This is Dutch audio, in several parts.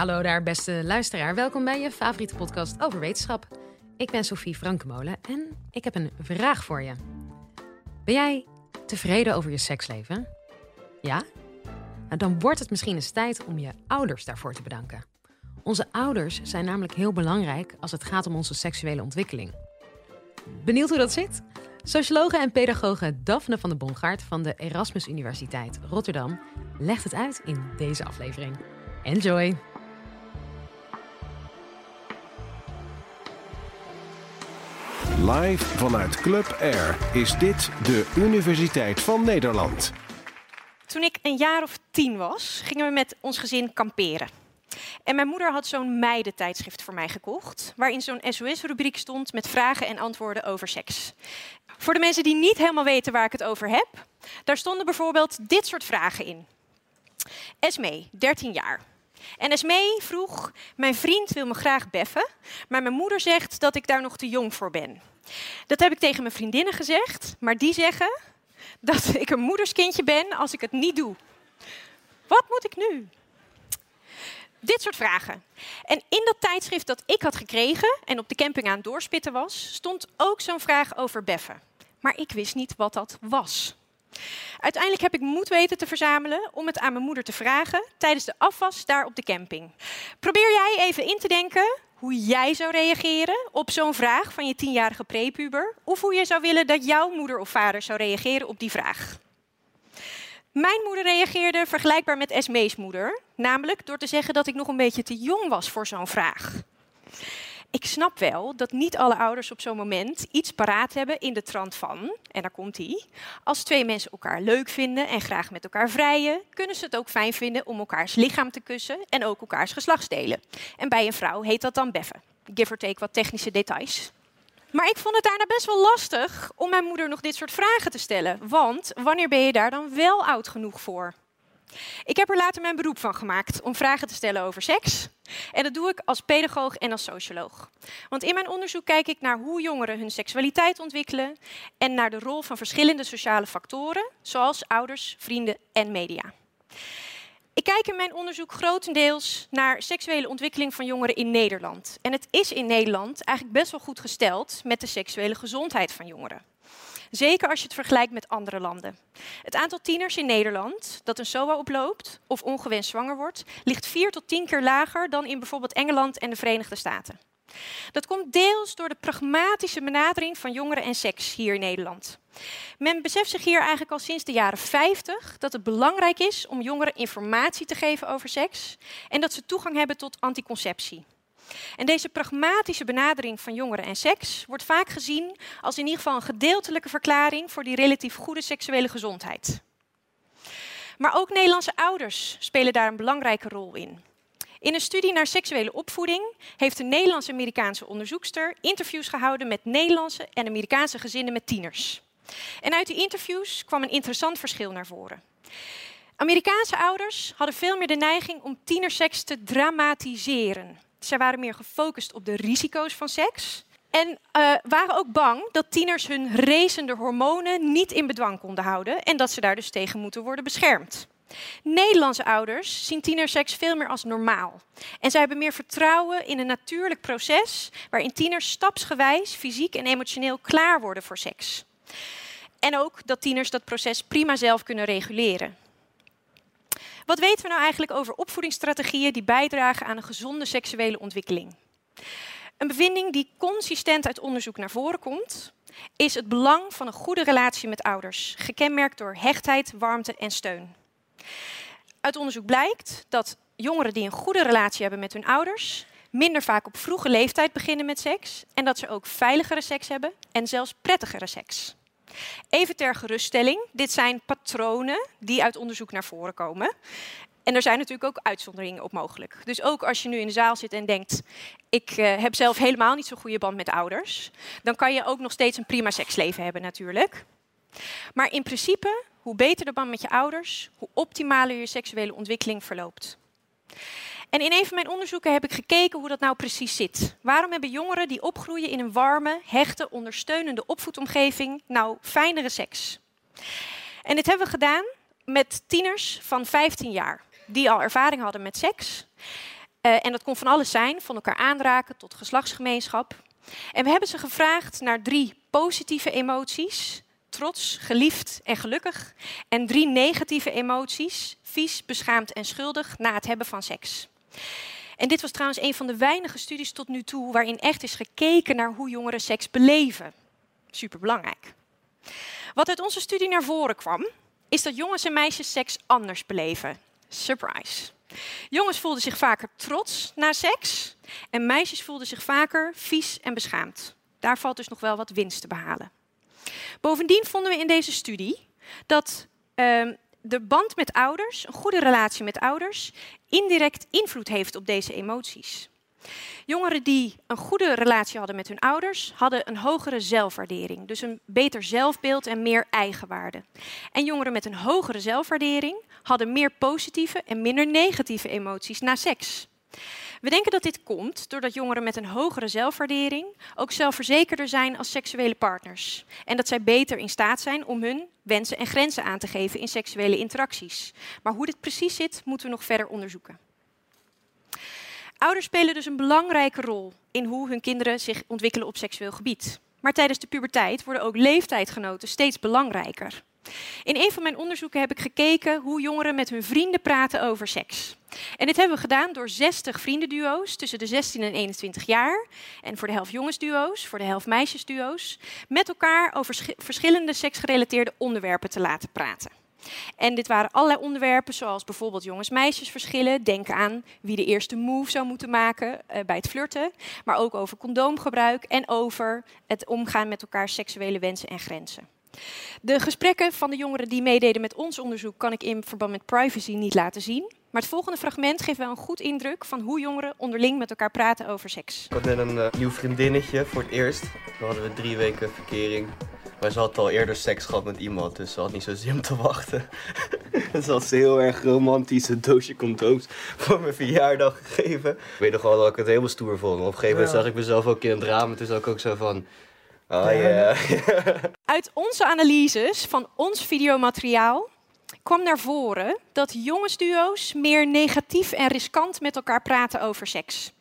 hallo daar, beste luisteraar. Welkom bij je favoriete podcast over wetenschap. Ik ben Sophie Frankemolen en ik heb een vraag voor je. Ben jij tevreden over je seksleven? Ja? Nou, dan wordt het misschien eens tijd om je ouders daarvoor te bedanken. Onze ouders zijn namelijk heel belangrijk als het gaat om onze seksuele ontwikkeling. Benieuwd hoe dat zit? Sociologe en pedagoge Daphne van de Bongaard van de Erasmus Universiteit Rotterdam legt het uit in deze aflevering. Enjoy! Live vanuit Club Air is dit de Universiteit van Nederland. Toen ik een jaar of tien was, gingen we met ons gezin kamperen. En mijn moeder had zo'n meidentijdschrift voor mij gekocht, waarin zo'n SOS-rubriek stond met vragen en antwoorden over seks. Voor de mensen die niet helemaal weten waar ik het over heb, daar stonden bijvoorbeeld dit soort vragen in. Esme, 13 jaar. En Esme vroeg: Mijn vriend wil me graag beffen, maar mijn moeder zegt dat ik daar nog te jong voor ben. Dat heb ik tegen mijn vriendinnen gezegd, maar die zeggen dat ik een moederskindje ben als ik het niet doe. Wat moet ik nu? Dit soort vragen. En in dat tijdschrift dat ik had gekregen en op de camping aan het doorspitten was, stond ook zo'n vraag over beffen. Maar ik wist niet wat dat was. Uiteindelijk heb ik moed weten te verzamelen om het aan mijn moeder te vragen tijdens de afwas daar op de camping. Probeer jij even in te denken hoe jij zou reageren op zo'n vraag van je tienjarige prepuber, of hoe je zou willen dat jouw moeder of vader zou reageren op die vraag. Mijn moeder reageerde vergelijkbaar met Esmees moeder, namelijk door te zeggen dat ik nog een beetje te jong was voor zo'n vraag. Ik snap wel dat niet alle ouders op zo'n moment iets paraat hebben in de trant van, en daar komt hij, als twee mensen elkaar leuk vinden en graag met elkaar vrijen, kunnen ze het ook fijn vinden om elkaars lichaam te kussen en ook elkaars geslachtsdelen. En bij een vrouw heet dat dan beffen. Give or take wat technische details. Maar ik vond het daarna best wel lastig om mijn moeder nog dit soort vragen te stellen. Want wanneer ben je daar dan wel oud genoeg voor? Ik heb er later mijn beroep van gemaakt om vragen te stellen over seks. En dat doe ik als pedagoog en als socioloog. Want in mijn onderzoek kijk ik naar hoe jongeren hun seksualiteit ontwikkelen en naar de rol van verschillende sociale factoren, zoals ouders, vrienden en media. Ik kijk in mijn onderzoek grotendeels naar seksuele ontwikkeling van jongeren in Nederland. En het is in Nederland eigenlijk best wel goed gesteld met de seksuele gezondheid van jongeren. Zeker als je het vergelijkt met andere landen. Het aantal tieners in Nederland dat een SOA oploopt of ongewenst zwanger wordt, ligt vier tot tien keer lager dan in bijvoorbeeld Engeland en de Verenigde Staten. Dat komt deels door de pragmatische benadering van jongeren en seks hier in Nederland. Men beseft zich hier eigenlijk al sinds de jaren 50 dat het belangrijk is om jongeren informatie te geven over seks en dat ze toegang hebben tot anticonceptie. En deze pragmatische benadering van jongeren en seks wordt vaak gezien als in ieder geval een gedeeltelijke verklaring voor die relatief goede seksuele gezondheid. Maar ook Nederlandse ouders spelen daar een belangrijke rol in. In een studie naar seksuele opvoeding heeft een Nederlands-Amerikaanse onderzoekster interviews gehouden met Nederlandse en Amerikaanse gezinnen met tieners. En uit die interviews kwam een interessant verschil naar voren. Amerikaanse ouders hadden veel meer de neiging om tienerseks te dramatiseren. Zij waren meer gefocust op de risico's van seks. En uh, waren ook bang dat tieners hun racende hormonen niet in bedwang konden houden en dat ze daar dus tegen moeten worden beschermd. Nederlandse ouders zien tienerseks veel meer als normaal. En zij hebben meer vertrouwen in een natuurlijk proces waarin tieners stapsgewijs fysiek en emotioneel klaar worden voor seks. En ook dat tieners dat proces prima zelf kunnen reguleren. Wat weten we nou eigenlijk over opvoedingsstrategieën die bijdragen aan een gezonde seksuele ontwikkeling? Een bevinding die consistent uit onderzoek naar voren komt, is het belang van een goede relatie met ouders, gekenmerkt door hechtheid, warmte en steun. Uit onderzoek blijkt dat jongeren die een goede relatie hebben met hun ouders, minder vaak op vroege leeftijd beginnen met seks en dat ze ook veiligere seks hebben en zelfs prettigere seks. Even ter geruststelling, dit zijn patronen die uit onderzoek naar voren komen. En er zijn natuurlijk ook uitzonderingen op mogelijk. Dus ook als je nu in de zaal zit en denkt: ik uh, heb zelf helemaal niet zo'n goede band met ouders, dan kan je ook nog steeds een prima seksleven hebben natuurlijk. Maar in principe, hoe beter de band met je ouders, hoe optimaler je seksuele ontwikkeling verloopt. En in een van mijn onderzoeken heb ik gekeken hoe dat nou precies zit. Waarom hebben jongeren die opgroeien in een warme, hechte, ondersteunende opvoedomgeving nou fijnere seks? En dit hebben we gedaan met tieners van 15 jaar die al ervaring hadden met seks. Uh, en dat kon van alles zijn, van elkaar aanraken tot geslachtsgemeenschap. En we hebben ze gevraagd naar drie positieve emoties: trots, geliefd en gelukkig. En drie negatieve emoties: vies, beschaamd en schuldig na het hebben van seks. En dit was trouwens een van de weinige studies tot nu toe waarin echt is gekeken naar hoe jongeren seks beleven. Superbelangrijk. Wat uit onze studie naar voren kwam, is dat jongens en meisjes seks anders beleven. Surprise. Jongens voelden zich vaker trots na seks en meisjes voelden zich vaker vies en beschaamd. Daar valt dus nog wel wat winst te behalen. Bovendien vonden we in deze studie dat uh, de band met ouders, een goede relatie met ouders, indirect invloed heeft op deze emoties. Jongeren die een goede relatie hadden met hun ouders, hadden een hogere zelfwaardering. Dus een beter zelfbeeld en meer eigenwaarde. En jongeren met een hogere zelfwaardering hadden meer positieve en minder negatieve emoties na seks. We denken dat dit komt doordat jongeren met een hogere zelfwaardering ook zelfverzekerder zijn als seksuele partners. En dat zij beter in staat zijn om hun wensen en grenzen aan te geven in seksuele interacties. Maar hoe dit precies zit, moeten we nog verder onderzoeken. Ouders spelen dus een belangrijke rol in hoe hun kinderen zich ontwikkelen op seksueel gebied. Maar tijdens de puberteit worden ook leeftijdgenoten steeds belangrijker. In een van mijn onderzoeken heb ik gekeken hoe jongeren met hun vrienden praten over seks. En dit hebben we gedaan door 60 vriendenduo's tussen de 16 en 21 jaar. En voor de helft jongensduo's, voor de helft meisjesduo's. Met elkaar over verschillende seksgerelateerde onderwerpen te laten praten. En dit waren allerlei onderwerpen, zoals bijvoorbeeld jongens-meisjesverschillen. Denk aan wie de eerste move zou moeten maken uh, bij het flirten. Maar ook over condoomgebruik en over het omgaan met elkaar seksuele wensen en grenzen. De gesprekken van de jongeren die meededen met ons onderzoek kan ik in verband met privacy niet laten zien. Maar het volgende fragment geeft wel een goed indruk van hoe jongeren onderling met elkaar praten over seks. Ik had net een uh, nieuw vriendinnetje voor het eerst. Dan hadden we drie weken verkering. Maar ze had al eerder seks gehad met iemand, dus ze had niet zo zin om te wachten. dus ze had ze heel erg romantisch een doosje condooms voor mijn verjaardag gegeven. Ik weet nog wel dat ik het helemaal stoer vond. Op een gegeven moment zag ik mezelf ook in het raam en toen zag ik ook zo van... Oh ja. Uit onze analyses van ons videomateriaal kwam naar voren dat jongensduo's meer negatief en riskant met elkaar praten over seks.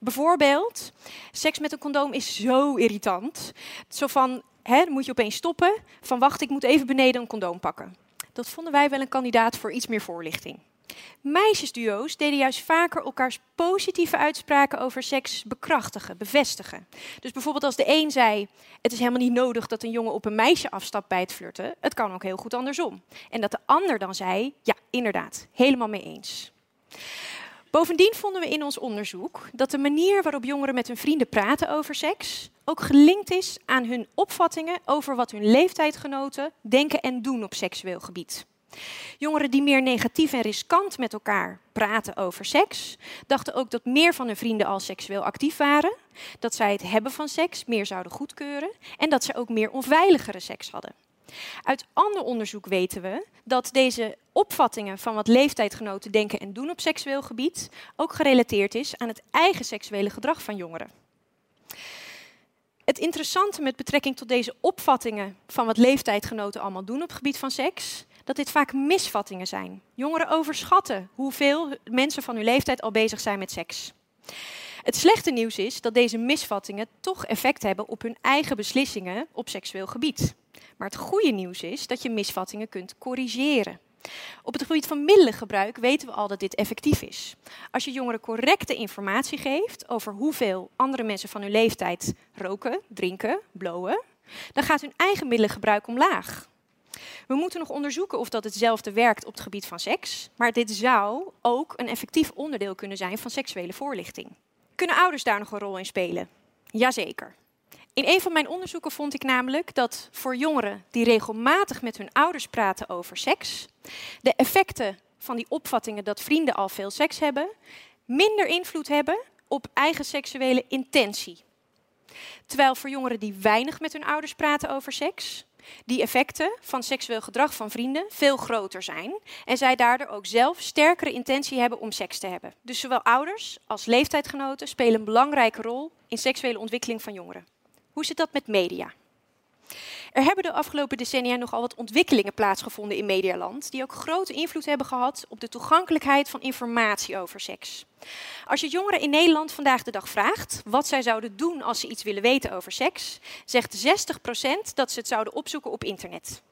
Bijvoorbeeld, seks met een condoom is zo irritant. Zo van, hè, moet je opeens stoppen. Van wacht, ik moet even beneden een condoom pakken. Dat vonden wij wel een kandidaat voor iets meer voorlichting. Meisjesduo's deden juist vaker elkaars positieve uitspraken over seks bekrachtigen, bevestigen. Dus bijvoorbeeld als de een zei: Het is helemaal niet nodig dat een jongen op een meisje afstapt bij het flirten. Het kan ook heel goed andersom. En dat de ander dan zei: Ja, inderdaad, helemaal mee eens. Bovendien vonden we in ons onderzoek dat de manier waarop jongeren met hun vrienden praten over seks ook gelinkt is aan hun opvattingen over wat hun leeftijdgenoten denken en doen op seksueel gebied. Jongeren die meer negatief en riskant met elkaar praten over seks, dachten ook dat meer van hun vrienden al seksueel actief waren, dat zij het hebben van seks meer zouden goedkeuren en dat ze ook meer onveiligere seks hadden. Uit ander onderzoek weten we dat deze opvattingen van wat leeftijdgenoten denken en doen op seksueel gebied ook gerelateerd is aan het eigen seksuele gedrag van jongeren. Het interessante met betrekking tot deze opvattingen van wat leeftijdgenoten allemaal doen op gebied van seks, dat dit vaak misvattingen zijn. Jongeren overschatten hoeveel mensen van hun leeftijd al bezig zijn met seks. Het slechte nieuws is dat deze misvattingen toch effect hebben op hun eigen beslissingen op seksueel gebied. Maar het goede nieuws is dat je misvattingen kunt corrigeren. Op het gebied van middelengebruik weten we al dat dit effectief is. Als je jongeren correcte informatie geeft over hoeveel andere mensen van hun leeftijd roken, drinken, blowen, dan gaat hun eigen middelengebruik omlaag. We moeten nog onderzoeken of dat hetzelfde werkt op het gebied van seks, maar dit zou ook een effectief onderdeel kunnen zijn van seksuele voorlichting. Kunnen ouders daar nog een rol in spelen? Jazeker. In een van mijn onderzoeken vond ik namelijk dat voor jongeren die regelmatig met hun ouders praten over seks, de effecten van die opvattingen dat vrienden al veel seks hebben, minder invloed hebben op eigen seksuele intentie. Terwijl voor jongeren die weinig met hun ouders praten over seks, die effecten van seksueel gedrag van vrienden veel groter zijn en zij daardoor ook zelf sterkere intentie hebben om seks te hebben. Dus zowel ouders als leeftijdgenoten spelen een belangrijke rol in seksuele ontwikkeling van jongeren. Hoe zit dat met media? Er hebben de afgelopen decennia nogal wat ontwikkelingen plaatsgevonden in Medialand, die ook grote invloed hebben gehad op de toegankelijkheid van informatie over seks. Als je jongeren in Nederland vandaag de dag vraagt wat zij zouden doen als ze iets willen weten over seks, zegt 60% dat ze het zouden opzoeken op internet.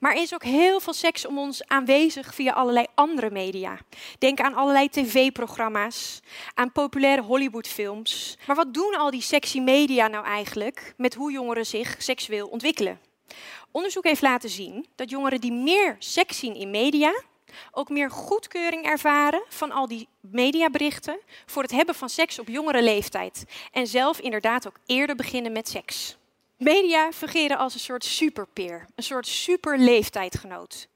Maar er is ook heel veel seks om ons aanwezig via allerlei andere media. Denk aan allerlei tv-programma's, aan populaire Hollywoodfilms. Maar wat doen al die sexy media nou eigenlijk met hoe jongeren zich seksueel ontwikkelen? Onderzoek heeft laten zien dat jongeren die meer seks zien in media, ook meer goedkeuring ervaren van al die mediaberichten voor het hebben van seks op jongere leeftijd. En zelf inderdaad ook eerder beginnen met seks. Media fungeren als een soort superpeer, een soort superleeftijdgenoot.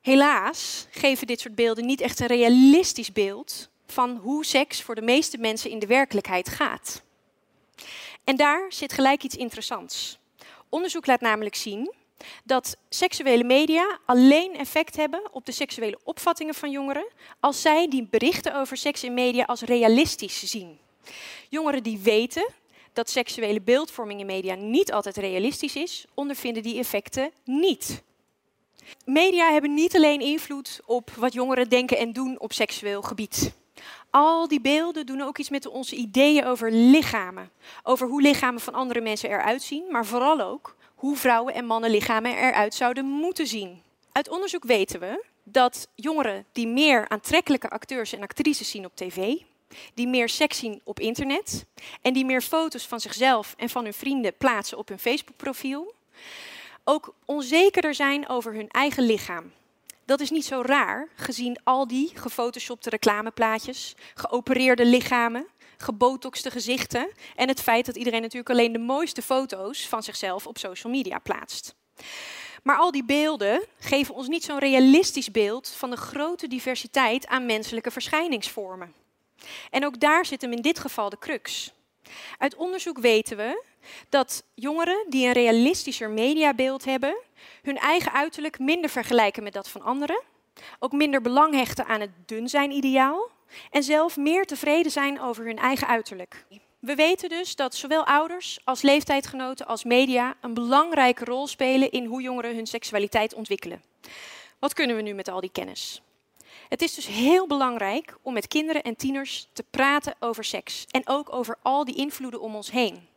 Helaas geven dit soort beelden niet echt een realistisch beeld van hoe seks voor de meeste mensen in de werkelijkheid gaat. En daar zit gelijk iets interessants. Onderzoek laat namelijk zien dat seksuele media alleen effect hebben op de seksuele opvattingen van jongeren als zij die berichten over seks in media als realistisch zien. Jongeren die weten dat seksuele beeldvorming in media niet altijd realistisch is, ondervinden die effecten niet. Media hebben niet alleen invloed op wat jongeren denken en doen op seksueel gebied. Al die beelden doen ook iets met onze ideeën over lichamen. Over hoe lichamen van andere mensen eruit zien, maar vooral ook hoe vrouwen en mannen lichamen eruit zouden moeten zien. Uit onderzoek weten we dat jongeren die meer aantrekkelijke acteurs en actrices zien op tv, die meer seks zien op internet en die meer foto's van zichzelf en van hun vrienden plaatsen op hun Facebook-profiel, ook onzekerder zijn over hun eigen lichaam. Dat is niet zo raar, gezien al die gefotoshopte reclameplaatjes, geopereerde lichamen, gebotoxte gezichten en het feit dat iedereen natuurlijk alleen de mooiste foto's van zichzelf op social media plaatst. Maar al die beelden geven ons niet zo'n realistisch beeld van de grote diversiteit aan menselijke verschijningsvormen. En ook daar zit hem in dit geval de crux. Uit onderzoek weten we dat jongeren die een realistischer mediabeeld hebben, hun eigen uiterlijk minder vergelijken met dat van anderen, ook minder belang hechten aan het dun zijn ideaal en zelf meer tevreden zijn over hun eigen uiterlijk. We weten dus dat zowel ouders als leeftijdgenoten als media een belangrijke rol spelen in hoe jongeren hun seksualiteit ontwikkelen. Wat kunnen we nu met al die kennis? Het is dus heel belangrijk om met kinderen en tieners te praten over seks en ook over al die invloeden om ons heen.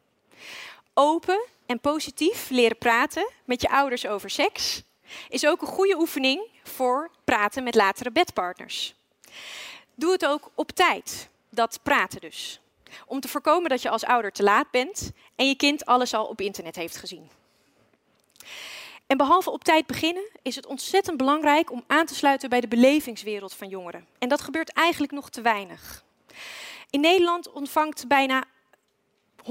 Open en positief leren praten met je ouders over seks is ook een goede oefening voor praten met latere bedpartners. Doe het ook op tijd, dat praten dus. Om te voorkomen dat je als ouder te laat bent en je kind alles al op internet heeft gezien. En behalve op tijd beginnen, is het ontzettend belangrijk om aan te sluiten bij de belevingswereld van jongeren. En dat gebeurt eigenlijk nog te weinig. In Nederland ontvangt bijna 100%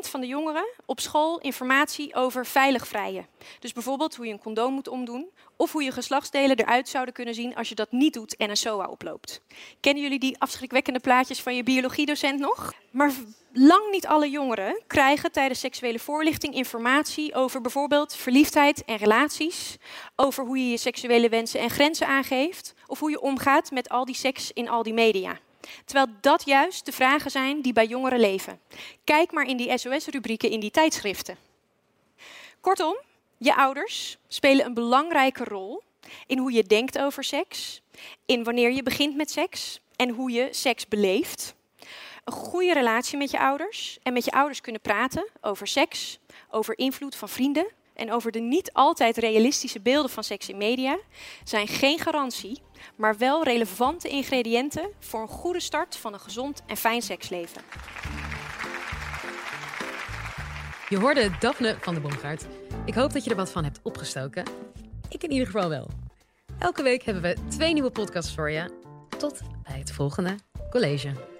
van de jongeren op school informatie over veilig vrijen. Dus bijvoorbeeld hoe je een condoom moet omdoen of hoe je geslachtsdelen eruit zouden kunnen zien als je dat niet doet en een SOA oploopt. Kennen jullie die afschrikwekkende plaatjes van je biologiedocent nog? Maar lang niet alle jongeren krijgen tijdens seksuele voorlichting informatie over bijvoorbeeld verliefdheid en relaties, over hoe je je seksuele wensen en grenzen aangeeft of hoe je omgaat met al die seks in al die media. Terwijl dat juist de vragen zijn die bij jongeren leven. Kijk maar in die SOS-rubrieken in die tijdschriften. Kortom, je ouders spelen een belangrijke rol in hoe je denkt over seks, in wanneer je begint met seks en hoe je seks beleeft. Een goede relatie met je ouders en met je ouders kunnen praten over seks, over invloed van vrienden en over de niet altijd realistische beelden van seks in media zijn geen garantie, maar wel relevante ingrediënten voor een goede start van een gezond en fijn seksleven. Je hoorde Daphne van de Bomgaard. Ik hoop dat je er wat van hebt opgestoken. Ik in ieder geval wel. Elke week hebben we twee nieuwe podcasts voor je. Tot bij het volgende college.